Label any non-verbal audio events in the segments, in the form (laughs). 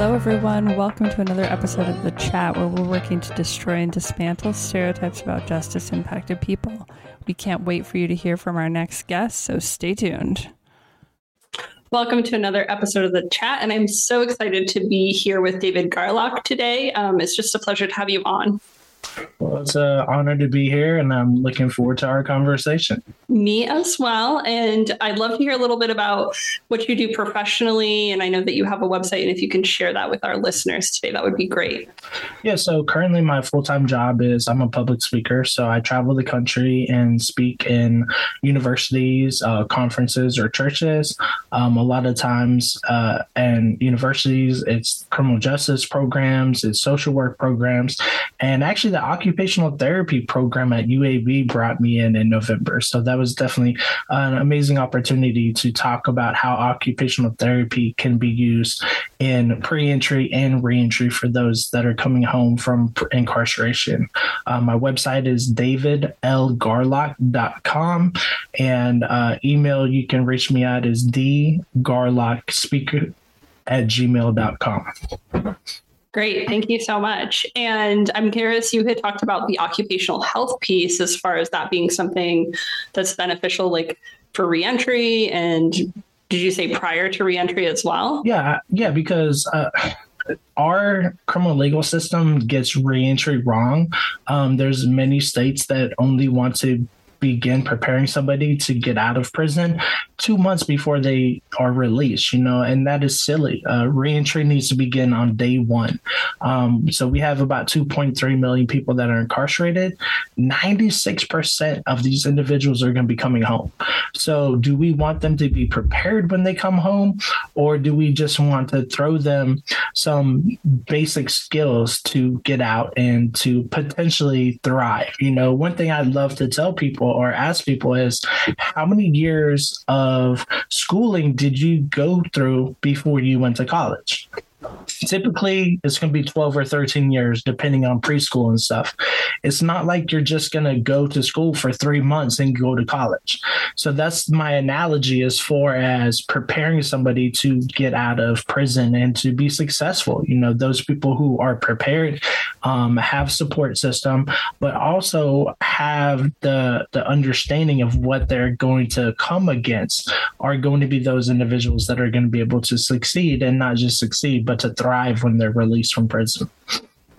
Hello, everyone. Welcome to another episode of The Chat, where we're working to destroy and dismantle stereotypes about justice impacted people. We can't wait for you to hear from our next guest, so stay tuned. Welcome to another episode of The Chat, and I'm so excited to be here with David Garlock today. Um, it's just a pleasure to have you on. Well, it's an honor to be here, and I'm looking forward to our conversation. Me as well. And I'd love to hear a little bit about what you do professionally. And I know that you have a website, and if you can share that with our listeners today, that would be great. Yeah. So currently, my full time job is I'm a public speaker. So I travel the country and speak in universities, uh, conferences, or churches. Um, a lot of times, uh, and universities, it's criminal justice programs, it's social work programs, and actually actually the occupational therapy program at UAB brought me in in November. So that was definitely an amazing opportunity to talk about how occupational therapy can be used in pre-entry and re-entry for those that are coming home from incarceration. Uh, my website is davidlgarlock.com and uh, email you can reach me at is dgarlockspeaker at gmail.com. Great. Thank you so much. And I'm curious, you had talked about the occupational health piece as far as that being something that's beneficial, like for reentry. And did you say prior to reentry as well? Yeah. Yeah. Because, uh, our criminal legal system gets reentry wrong. Um, there's many states that only want to begin preparing somebody to get out of prison two months before they are released, you know, and that is silly. Uh, reentry needs to begin on day one. Um, so we have about 2.3 million people that are incarcerated. 96% of these individuals are going to be coming home. So do we want them to be prepared when they come home, or do we just want to throw them some basic skills to get out and to potentially thrive? You know, one thing I'd love to tell people or ask people is how many years of schooling did you go through before you went to college? Typically it's going to be 12 or 13 years depending on preschool and stuff. It's not like you're just going to go to school for three months and go to college. So that's my analogy as far as preparing somebody to get out of prison and to be successful. You know those people who are prepared um, have support system but also have the the understanding of what they're going to come against are going to be those individuals that are going to be able to succeed and not just succeed but to thrive when they're released from prison.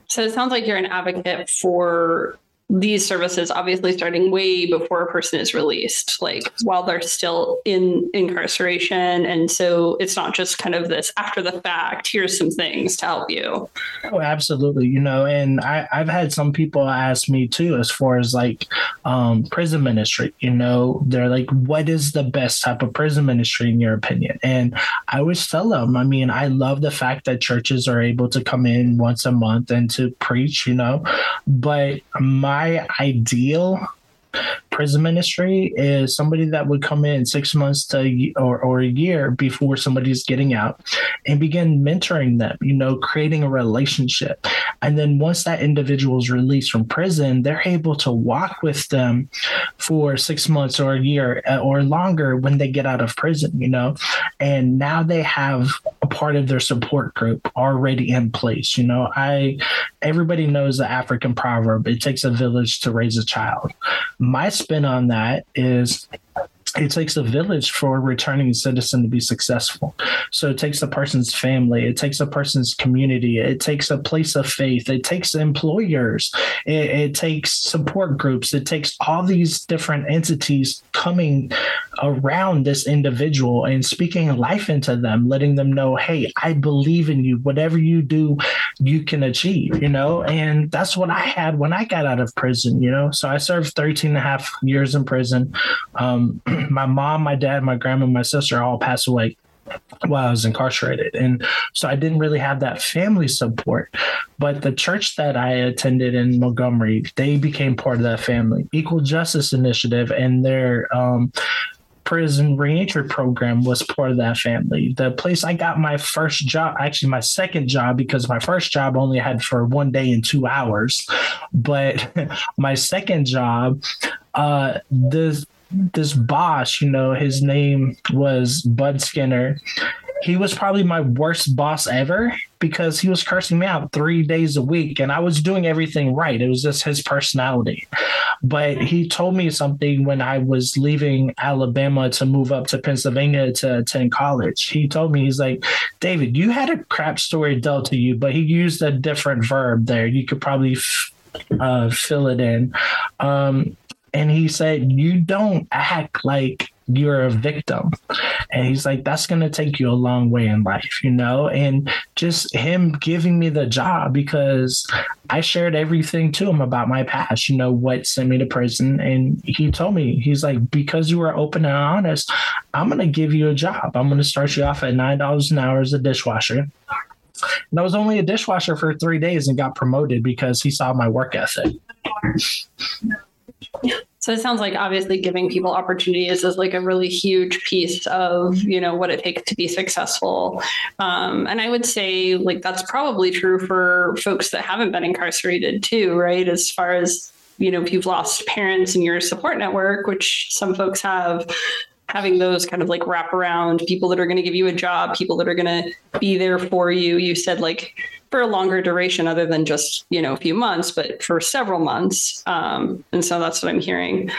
So it sounds like you're an advocate for these services obviously starting way before a person is released like while they're still in incarceration. And so it's not just kind of this after the fact here's some things to help you. Oh absolutely. You know and I, i've had some people ask me too as far as like um, prison ministry. You know they're like what is the best type of prison ministry in your opinion? And i always tell them i mean i love the fact that churches are able to come in once a month and to preach you know but my my ideal prison ministry is somebody that would come in six months to or, or a year before somebody's getting out and begin mentoring them you know creating a relationship. And then once that individual is released from prison they're able to walk with them for six months or a year uh, or longer when they get out of prison you know? And now they have part of their support group already in place. You know i everybody knows the african proverb it takes a village to raise a child. My spin on that is it takes a village for a returning citizen to be successful. So it takes a person's family, it takes a person's community, it takes a place of faith, it takes employers, it, it takes support groups, it takes all these different entities coming around this individual and speaking life into them, letting them know, hey, I believe in you. Whatever you do, you can achieve, you know? And that's what I had when I got out of prison, you know? So I served 13 and a half years in prison. Um, (clears throat) my mom, my dad, my grandma, my sister all passed away while I was incarcerated. And so I didn't really have that family support. But the church that I attended in Montgomery, they became part of that family. Equal Justice Initiative and their um, prison reentry program was part of that family. The place I got my first job, actually my second job, because my first job only had for one day and two hours. But (laughs) my second job, uh, this this boss, you know, his name was Bud Skinner. he was probably my worst boss ever because he was cursing me out three days a week and I was doing everything right. It was just his personality. But he told me something when I was leaving Alabama to move up to Pennsylvania to attend college. He told me, he's like, David, you had a crap story dealt to you, but he used a different verb there. You could probably f- uh, fill it in. Um, and he said, You don't act like you're a victim. And he's like, that's going to take you a long way in life, you know? And just him giving me the job because I shared everything to him about my past, you know, what sent me to prison. And he told me, he's like, because you were open and honest, I'm going to give you a job. I'm going to start you off at $9 an hour as a dishwasher. And I was only a dishwasher for three days and got promoted because he saw my work ethic. So it sounds like obviously giving people opportunities is like a really huge piece of you know what it takes to be successful. Um, and I would say like that's probably true for folks that haven't been incarcerated too, right? As far as you know, if you've lost parents in your support network, which some folks have, having those kind of like wrap around people that are going to give you a job, people that are going to be there for you. You said like for a longer duration other than just, you know, a few months, but for several months. Um, and so that's what I'm hearing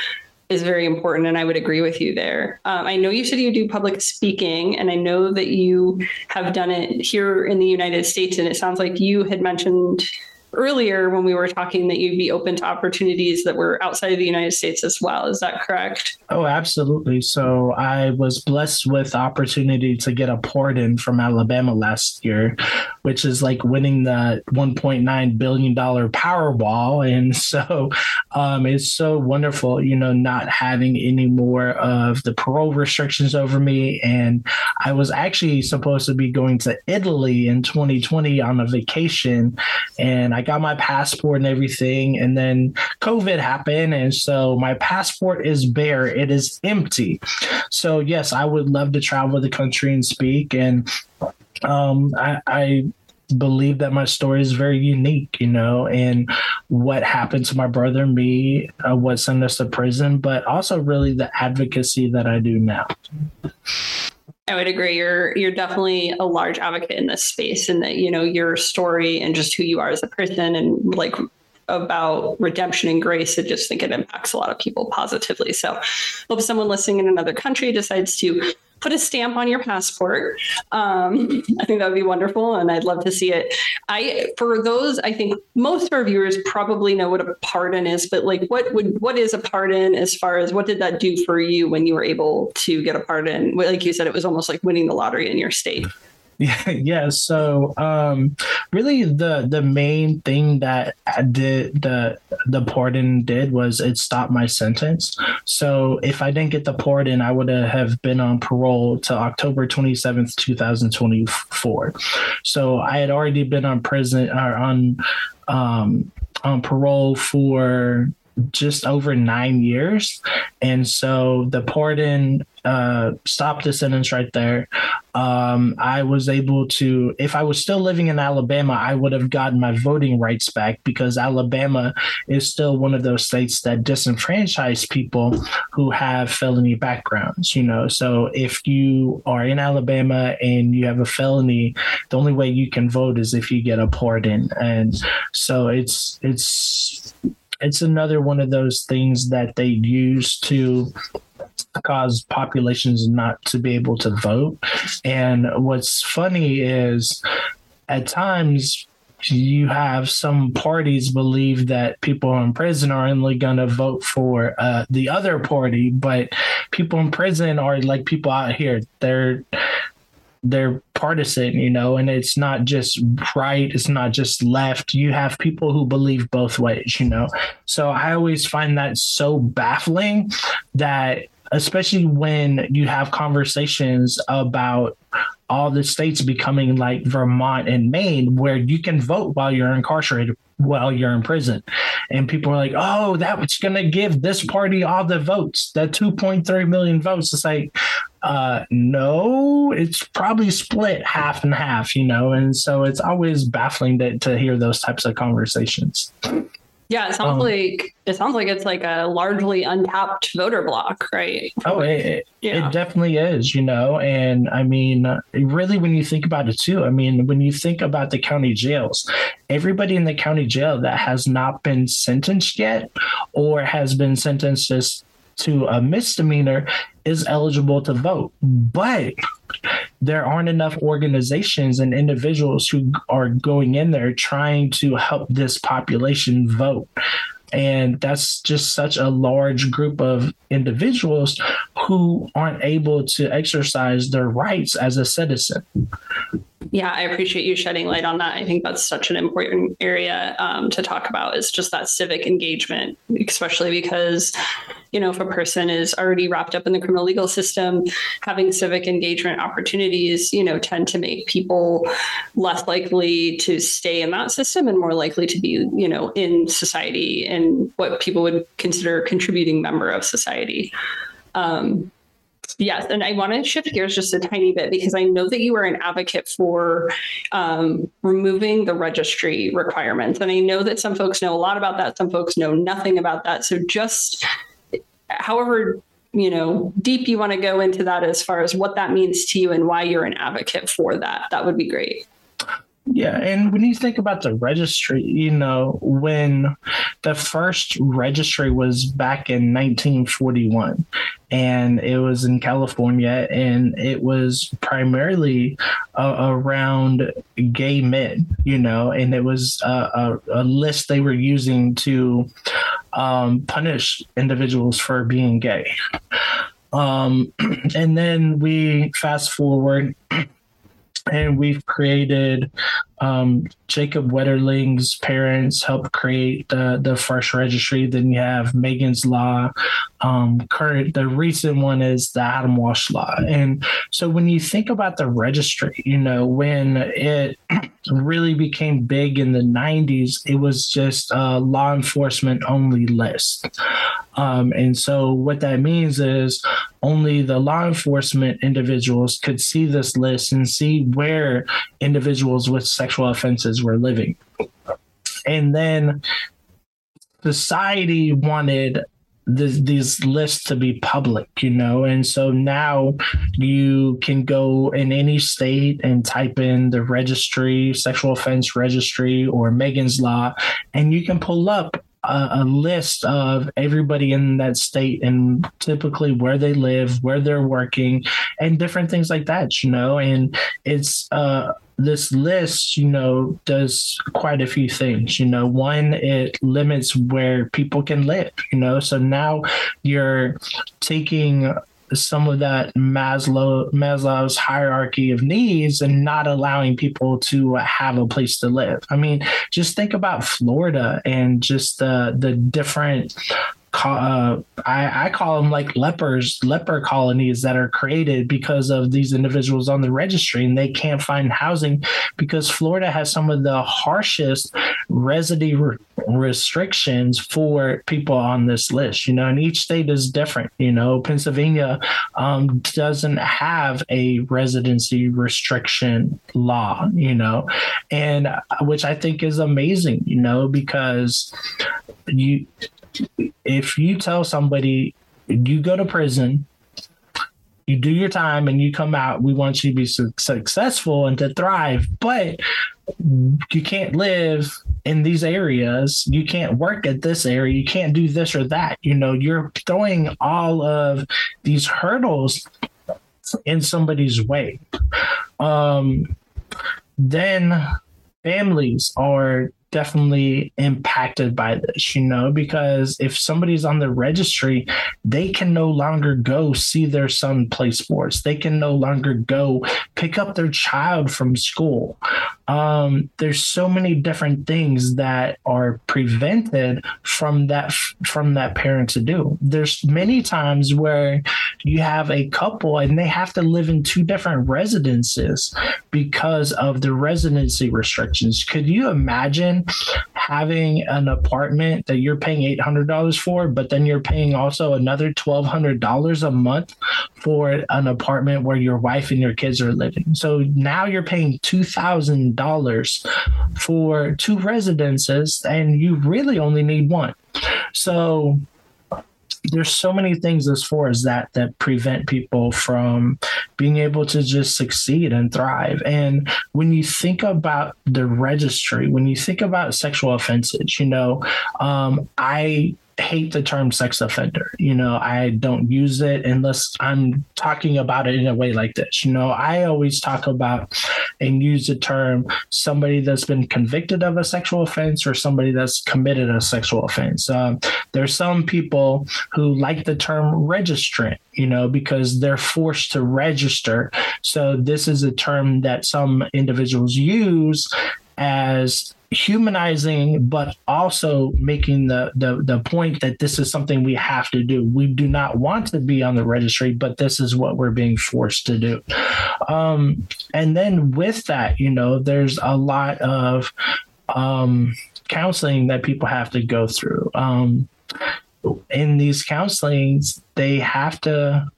is very important. And I would agree with you there. Um, I know you said you do public speaking, and I know that you have done it here in the United States. And it sounds like you had mentioned earlier when we were talking that you'd be open to opportunities that were outside of the United States as well. Is that correct? Oh, absolutely. So I was blessed with opportunity to get a pardon from Alabama last year, which is like winning the 1.9 billion dollar Powerball, and (laughs) so um, it's so wonderful, you know, not having any more of the parole restrictions over me. And I was actually supposed to be going to Italy in 2020 on a vacation, and I I got my passport and everything, and then COVID happened, and so my passport is bare. It is empty. So yes, I would love to travel the country and speak, and um, I, I believe that my story is very unique, you know, and what happened to my brother and me, uh, what sent us to prison, but also really the advocacy that I do now. I would agree. You're you're definitely a large advocate in this space, and that you know your story and just who you are as a person, and like about redemption and grace. I just think it impacts a lot of people positively. So, hope someone listening in another country decides to put a stamp on your passport. Um, (laughs) I think that would be wonderful, and I'd love to see it. I for those, I think most of our viewers probably know what a pardon is, but like, what would what is a pardon as far as what did that do for you when you were able to get a pardon? Like you said, it was almost like winning the lottery in your state. Yeah, (laughs) yeah. So, um, really, the the main thing that did the the pardon did was it stopped my sentence. So, if I didn't get the pardon, I would have been on parole to October twenty seventh, two thousand twenty four. So, I had already been on prison or on um, on parole for just over nine years. And so the pardon uh, stopped the sentence right there. Um, I was able to, if I was still living in Alabama, I would have gotten my voting rights back because Alabama is still one of those states that disenfranchise people who have felony backgrounds, you know. So if you are in Alabama and you have a felony, the only way you can vote is if you get a pardon. And so it's, it's, it's another one of those things that they use to cause populations not to be able to vote. And what's funny is at times you have some parties believe that people in prison are only going to vote for uh, the other party, but people in prison are like people out here. They're they're partisan, you know, and it's not just right, it's not just left. You have people who believe both ways, you know. So I always find that so baffling that especially when you have conversations about all the states becoming like Vermont and Maine, where you can vote while you're incarcerated, while you're in prison. And people are like, oh, that's going to give this party all the votes, that 2.3 million votes. It's like, uh, no, it's probably split half and half, you know? And so it's always baffling to, to hear those types of conversations. Yeah, it sounds um, like it sounds like it's like a largely untapped voter block, right? Oh, it, yeah. it definitely is, you know. And I mean, really, when you think about it too, I mean, when you think about the county jails, everybody in the county jail that has not been sentenced yet or has been sentenced as to a misdemeanor is eligible to vote. But there aren't enough organizations and individuals who are going in there trying to help this population vote. And that's just such a large group of individuals who aren't able to exercise their rights as a citizen. Yeah, I appreciate you shedding light on that. I think that's such an important area um, to talk about is just that civic engagement, especially because, you know, if a person is already wrapped up in the criminal legal system, having civic engagement opportunities, you know, tend to make people less likely to stay in that system and more likely to be, you know, in society and what people would consider a contributing member of society. Um, Yes, and I want to shift gears just a tiny bit because I know that you are an advocate for um, removing the registry requirements, and I know that some folks know a lot about that, some folks know nothing about that. So just, however, you know, deep you want to go into that as far as what that means to you and why you're an advocate for that, that would be great. Yeah, and when you think about the registry, you know, when the first registry was back in 1941, and it was in California, and it was primarily uh, around gay men, you know, and it was a, a list they were using to um, punish individuals for being gay. Um, (clears throat) and then we fast forward (clears throat) and we've created um, Jacob Wetterling's parents helped create the the first registry. Then you have Megan's Law. Um, current the recent one is the Adam Walsh Law. And so when you think about the registry, you know when it (clears throat) really became big in the 90s, it was just a law enforcement only list. Um, and so what that means is only the law enforcement individuals could see this list and see where individuals with sexual offenses were living. And then society wanted this, these lists to be public, you know, and so now you can go in any state and type in the registry, sexual offense registry, or Megan's Law, and you can pull up a, a, list of everybody in that state and typically where they live, where they're working, and different things like that, you know. And it's uh, this list, you know, does quite a few things. You know, one, it limits where people can live, you know. So now you're taking some of that Maslow Maslow's hierarchy of needs and not allowing people to uh, have a place to live. I mean, just think about Florida and just the the different uh, I, I call them like lepers, leper colonies that are created because of these individuals on the registry, and they can't find housing because Florida has some of the harshest residency re- restrictions for people on this list. You know, and each state is different. You know, Pennsylvania um, doesn't have a residency restriction law. You know, and uh, which I think is amazing. You know, because you if you tell somebody you go to prison, you do your time and you come out, we want you to be su- successful and to thrive, but you can't live in these areas. You can't work at this area. You can't do this or that. You know, you're throwing all of these hurdles in somebody's way. Um, then families are definitely impacted by this, you know, because if somebody's on the registry, they can no longer go see their son play sports. They can no longer go pick up their child from school. Um, there's so many different things that are prevented from that from that parent to do. There's many times where you have a couple and they have to live in two different residences because of the residency restrictions. Could you imagine having an apartment that you're paying $800 for, but then you're paying also another $1,200 a month for an apartment where your wife and your kids are living. So now you're paying $2,000 for two residences and you really only need one. So there's so many things as far as that that prevent people from being able to just succeed and thrive. And when you think about the registry, when you think about sexual offenses, you know, um, I hate the term sex offender. You know, I don't use it unless I'm talking about it in a way like this. You know, I always talk about and use the term somebody that's been convicted of a sexual offense or somebody that's committed a sexual offense. Um, there's some people who like the term registrant, you know, because they're forced to register. So this is a term that some individuals use as humanizing but also making the, the the point that this is something we have to do. We do not want to be on the registry but this is what we're being forced to do. Um, and then with that you know there's a lot of um, counseling that people have to go through. Um, in these counselings they have to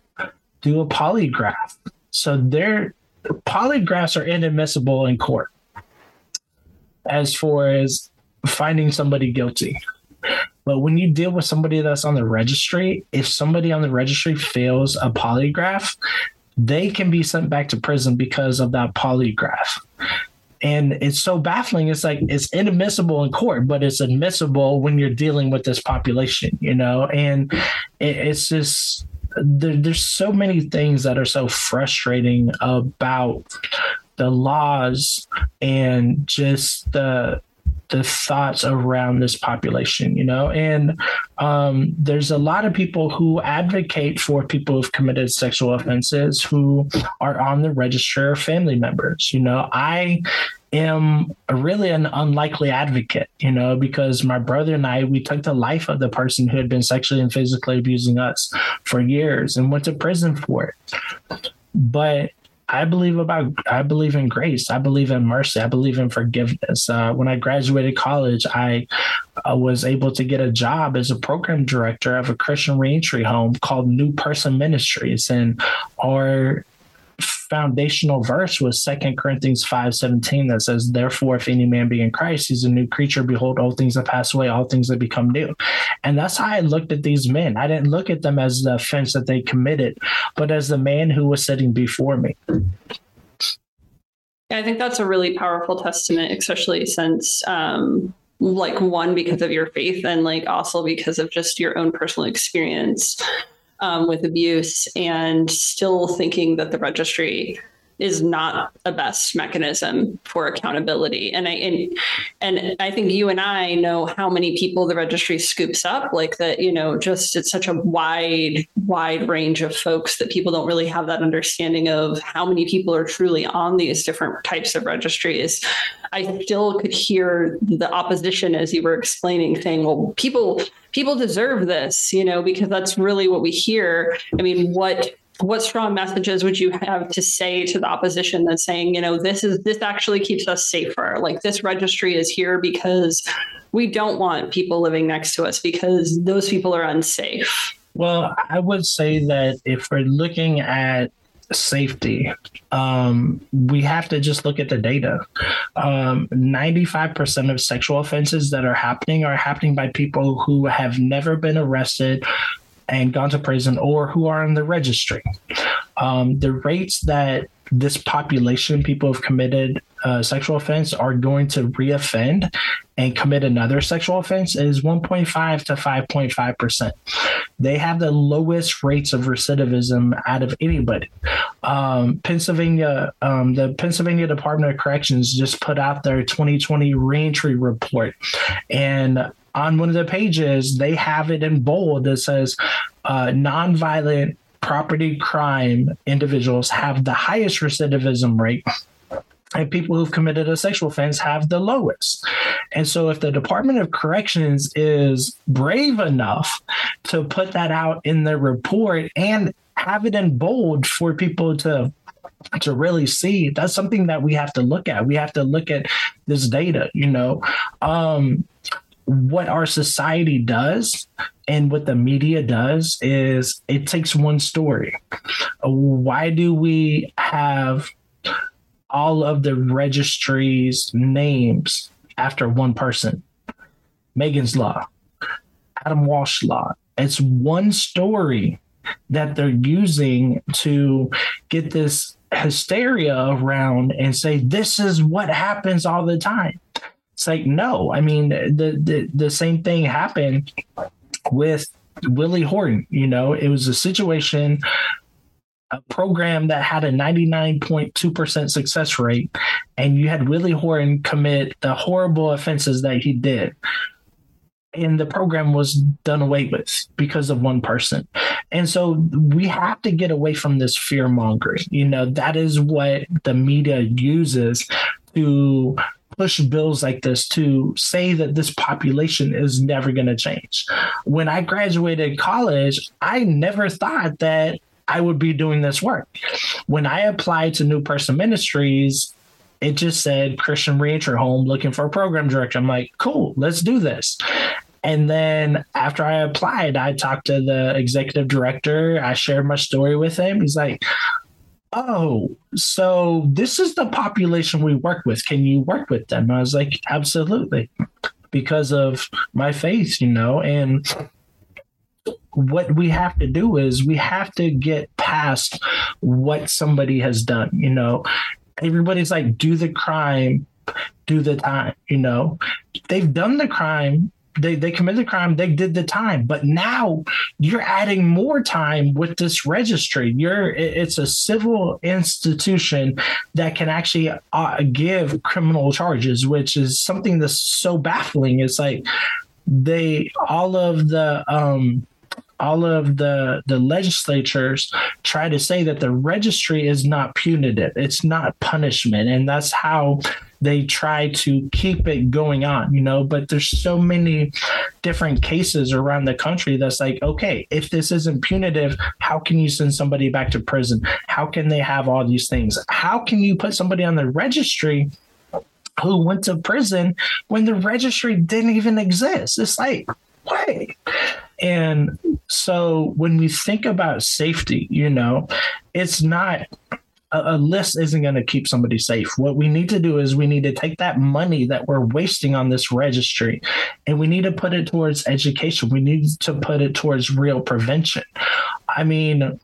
do a polygraph. So their polygraphs are inadmissible in court as far as finding somebody guilty. But when you deal with somebody that's on the registry, if somebody on the registry fails a polygraph, they can be sent back to prison because of that polygraph. And it's so baffling. It's like it's inadmissible in court, but it's admissible when you're dealing with this population, you know? And it, it's just, there, there's so many things that are so frustrating about the laws and just the the thoughts around this population, you know, and um, there's a lot of people who advocate for people who've committed sexual offenses who are on the register of family members. You know, I am really an unlikely advocate, you know, because my brother and I, we took the life of the person who had been sexually and physically abusing us for years and went to prison for it. But I believe about I believe in grace. I believe in mercy. I believe in forgiveness. Uh, when I graduated college, I uh, was able to get a job as a program director of a Christian reentry home called New Person Ministries, and our foundational verse was Second Corinthians 5 17 that says, Therefore, if any man be in Christ, he's a new creature. Behold, all things have passed away, all things have become new. And that's how I looked at these men. I didn't look at them as the offense that they committed, but as the man who was sitting before me. I think that's a really powerful testament, especially since um, like one because of your faith and like also because of just your own personal experience um, with abuse and still thinking that the registry is not a best mechanism for accountability. And i and, and i think you and i know how many people the registry scoops up like that you know just it's such a wide wide range of folks that people don't really have that understanding of how many people are truly on these different types of registries i still could hear the opposition as you were explaining saying well people people deserve this you know because that's really what we hear. I mean what what strong messages would you have to say to the opposition that's saying you know this is this actually keeps us safer? Like this registry is here because we don't want people living next to us because those people are unsafe. Well i would say that if we're looking at safety um, we have to just look at the data. Um, 95% of sexual offenses that are happening are happening by people who have never been arrested and gone to prison or who are on the registry. Um, the rates that this population, people have committed uh, sexual offense, are going to reoffend and commit another sexual offense is 1.5 to 5.5 percent. They have the lowest rates of recidivism out of anybody. Um, Pennsylvania, um, the Pennsylvania Department of Corrections just put out their 2020 reentry report, and on one of the pages, they have it in bold that says uh, nonviolent property crime individuals have the highest recidivism rate and people who've committed a sexual offense have the lowest. And so, if the Department of Corrections is brave enough to put that out in their report and have it in bold for people to to really see that's something that we have to look at we have to look at this data you know um, what our society does and what the media does is it takes one story. Why do we have all of the registries names after one person? Megan's Law, Adam Walsh Law. It's one story that they're using to get this hysteria around and say this is what happens all the time. It's like no, I mean the the, the same thing happened with Willie Horton. You know, it was a situation a program that had a 99.2% success rate and you had Willie Horton commit the horrible offenses that he did and the program was done away with because of one person. And so we have to get away from this fear mongering. You know, that is what the media uses to push bills like this to say that this population is never going to change. When I graduated college, I never thought that I would be doing this work. When I applied to New Person Ministries, it just said Christian Reentry Home looking for a program director. I'm like, cool, let's do this. And then after I applied, I talked to the executive director. I shared my story with him. He's like, Oh, so this is the population we work with. Can you work with them? I was like, Absolutely. Because of my faith, you know, and what we have to do is we have to get past what somebody has done, you know. Everybody's like, do the crime, do the time, you know. They've done the crime, they they committed the crime, they did the time, but now you're adding more time with this registry. You're it's a civil institution that can actually uh, give criminal charges, which is something that's so baffling. It's like they all of the um all of the the legislatures try to say that the registry is not punitive it's not punishment and that's how they try to keep it going on, you know, but there's so many different cases around the country that's like, okay, if this isn't punitive, how can you send somebody back to prison? How can they have all these things? How can you put somebody on the registry who went to prison when the registry didn't even exist? It's like, wait. And so when we think about safety, you know, it's not a, list isn't going to keep somebody safe. What we need to do is we need to take that money that we're wasting on this registry and we need to put it towards education. We need to put it towards real prevention. I mean,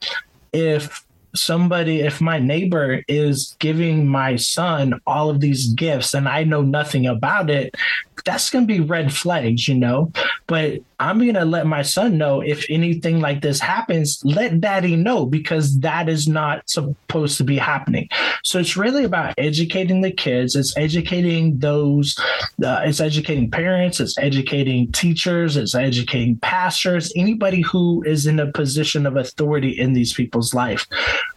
if somebody if my neighbor is giving my son all of these gifts and I know nothing about it that's going to be red flags, you know. But I'm going to let my son know if anything like this happens, let daddy know because that is not supposed to be happening. So it's really about educating the kids, it's educating those, uh, it's educating parents, it's educating teachers, it's educating pastors, anybody who is in a position of authority in these people's life.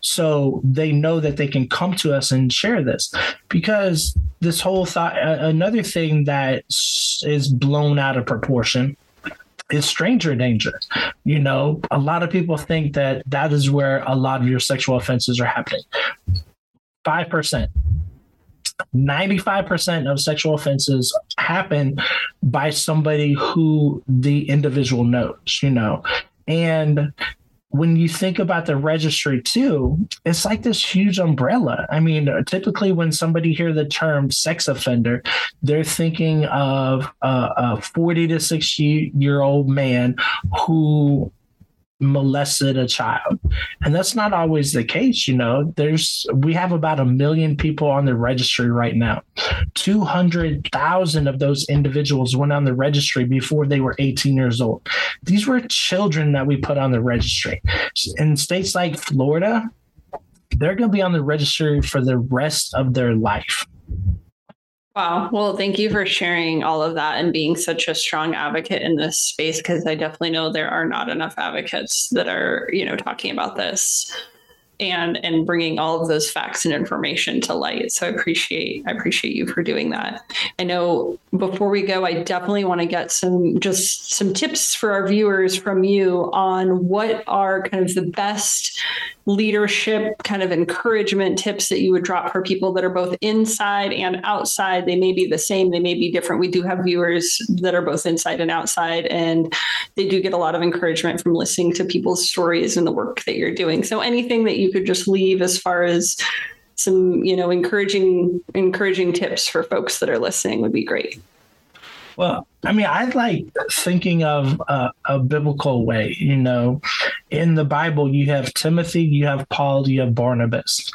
So they know that they can come to us and share this because this whole thought, uh, another thing that is blown out of proportion is stranger danger. You know, a lot of people think that that is where a lot of your sexual offenses are happening. 5%. 95% of sexual offenses happen by somebody who the individual knows, you know. And when you think about the registry too, it's like this huge umbrella. I mean, typically when somebody hear the term sex offender, they're thinking of a, a 40 to 60 year old man who molested a child. And that's not always the case, you know. There's we have about a million people on the registry right now. 200,000 of those individuals went on the registry before they were 18 years old. These were children that we put on the registry. In states like Florida, they're going to be on the registry for the rest of their life. Wow. Well, thank you for sharing all of that and being such a strong advocate in this space because I definitely know there are not enough advocates that are, you know, talking about this. And and bringing all of those facts and information to light. So I appreciate I appreciate you for doing that. I know before we go, I definitely want to get some just some tips for our viewers from you on what are kind of the best leadership kind of encouragement tips that you would drop for people that are both inside and outside. They may be the same, they may be different. We do have viewers that are both inside and outside, and they do get a lot of encouragement from listening to people's stories and the work that you're doing. So anything that you could just leave as far as some, you know, encouraging encouraging tips for folks that are listening would be great. Well, I mean, I like thinking of uh, a, a, biblical way. You know, in the Bible, you have Timothy, you have Paul, you have Barnabas,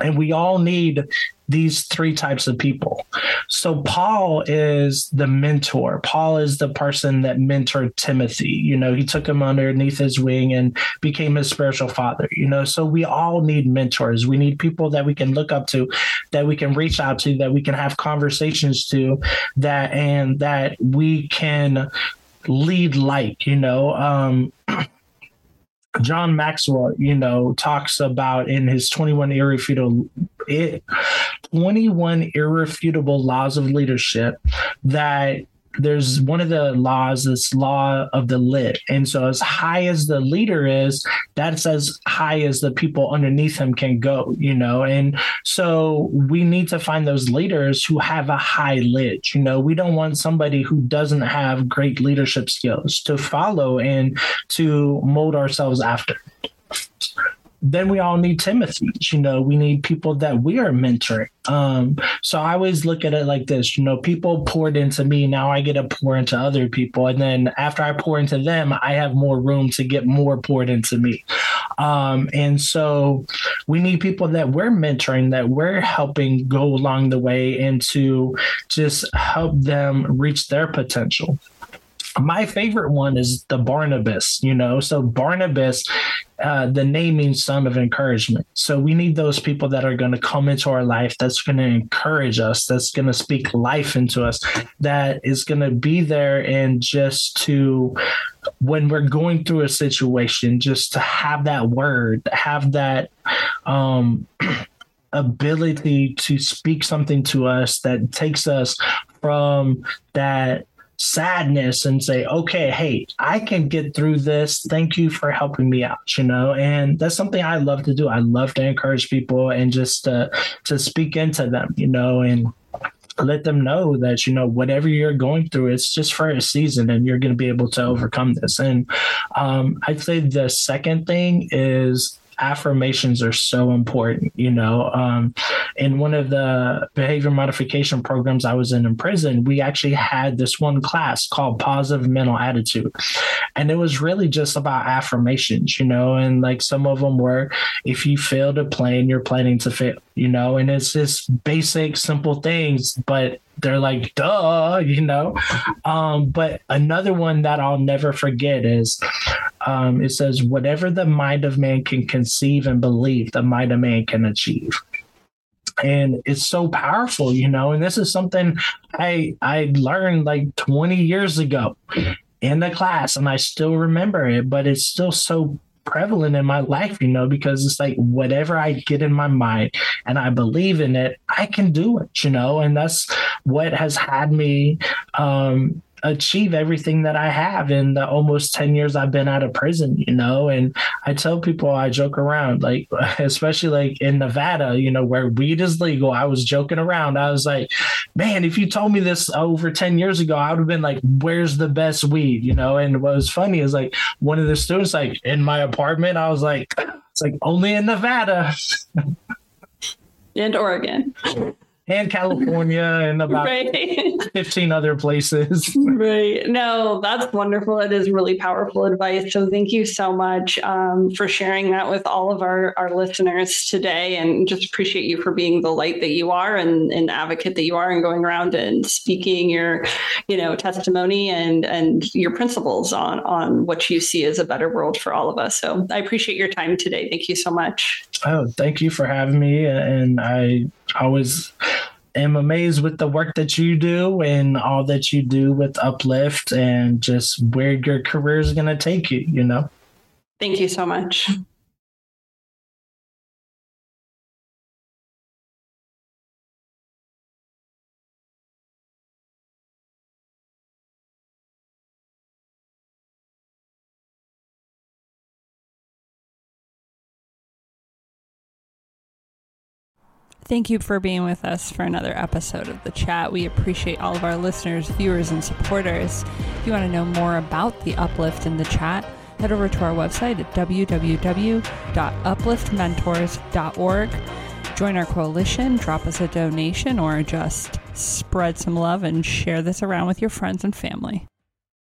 and we all need these three types of people. So Paul is the mentor. Paul is the person that mentored Timothy. You know, he took him underneath his wing and became his spiritual father. You know, so we all need mentors. We need people that we can look up to, that we can reach out to, that we can have conversations to, that and that we can lead like, you know. Um (clears throat) John Maxwell, you know, talks about in his 21 irrefutable it 21 irrefutable laws of leadership that there's one of the laws this law of the lid. And so as high as the leader is that's as high as the people underneath him can go you know? And so we need to find those leaders who have a high lid you know? We don't want somebody who doesn't have great leadership skills to follow and to mold ourselves after then we all need Timothy's. You know, we need people that we are mentoring. Um, so I always look at it like this. You know, people poured into me. Now I get to pour into other people, and then after I pour into them, I have more room to get more poured into me. Um, and so we need people that we're mentoring, that we're helping go along the way, and to just help them reach their potential my favorite one is the Barnabas, you know. So Barnabas, uh, the means son of encouragement. So we need those people that are going to come into our life, that's going to encourage us, that's going to speak life into us, that is going to be there and just to when we're going through a situation, just to have that word, have that um (clears throat) ability to speak something to us that takes us from that sadness and say, okay, hey, I can get through this. Thank you for helping me out, you know? And that's something I love to do. I love to encourage people and just uh, to speak into them, you know, and let them know that, you know, whatever you're going through, it's just for a season and you're going to be able to overcome this. And um, I'd say the second thing is affirmations are so important. You know, um, in one of the behavior modification programs I was in in prison, we actually had this one class called Positive Mental Attitude. And it was really just about affirmations, you know, and like some of them were if you fail to plan, you're planning to fail, you know, and it's just basic, simple things, but they're like, duh, you know. Um, but another one that I'll never forget is um, it says, whatever the mind of man can conceive and believe, the mind of man can achieve. And it's so powerful, you know. And this is something I I learned like 20 years ago in the class, and I still remember it, but it's still so prevalent in my life, you know, because it's like whatever I get in my mind and I believe in it, I can do it, you know, and that's what has had me um, achieve everything that I have in the almost 10 years I've been out of prison, you know. And I tell people I joke around, like, (laughs) especially like in Nevada, you know, where weed is legal. I was joking around. I was like, man, if you told me this over 10 years ago, I would have been like, where's the best weed, you know? And what was funny is like one of the students, like in my apartment, I was like, it's like only in Nevada. and Oregon (laughs) and California and about right. 15 other places. right. No, that's wonderful. It is really powerful advice. So thank you so much um, for sharing that with all of our, our listeners today and just appreciate you for being the light that you are and an advocate that you are and going around and speaking your, you know, testimony and and your principles on on what you see as a better world for all of us. So I appreciate your time today. Thank you so much. Oh, thank you for having me. And I always am amazed with the work that you do and all that you do with Uplift and just where your career is going to take you, you know? Thank you so much. Thank you for being with us for another episode of The Chat. We appreciate all of our listeners, viewers, and supporters. If you want to know more about the Uplift in The Chat, head over to our website at www.upliftmentors.org. Join our coalition, drop us a donation, or just spread some love and share this around with your friends and family.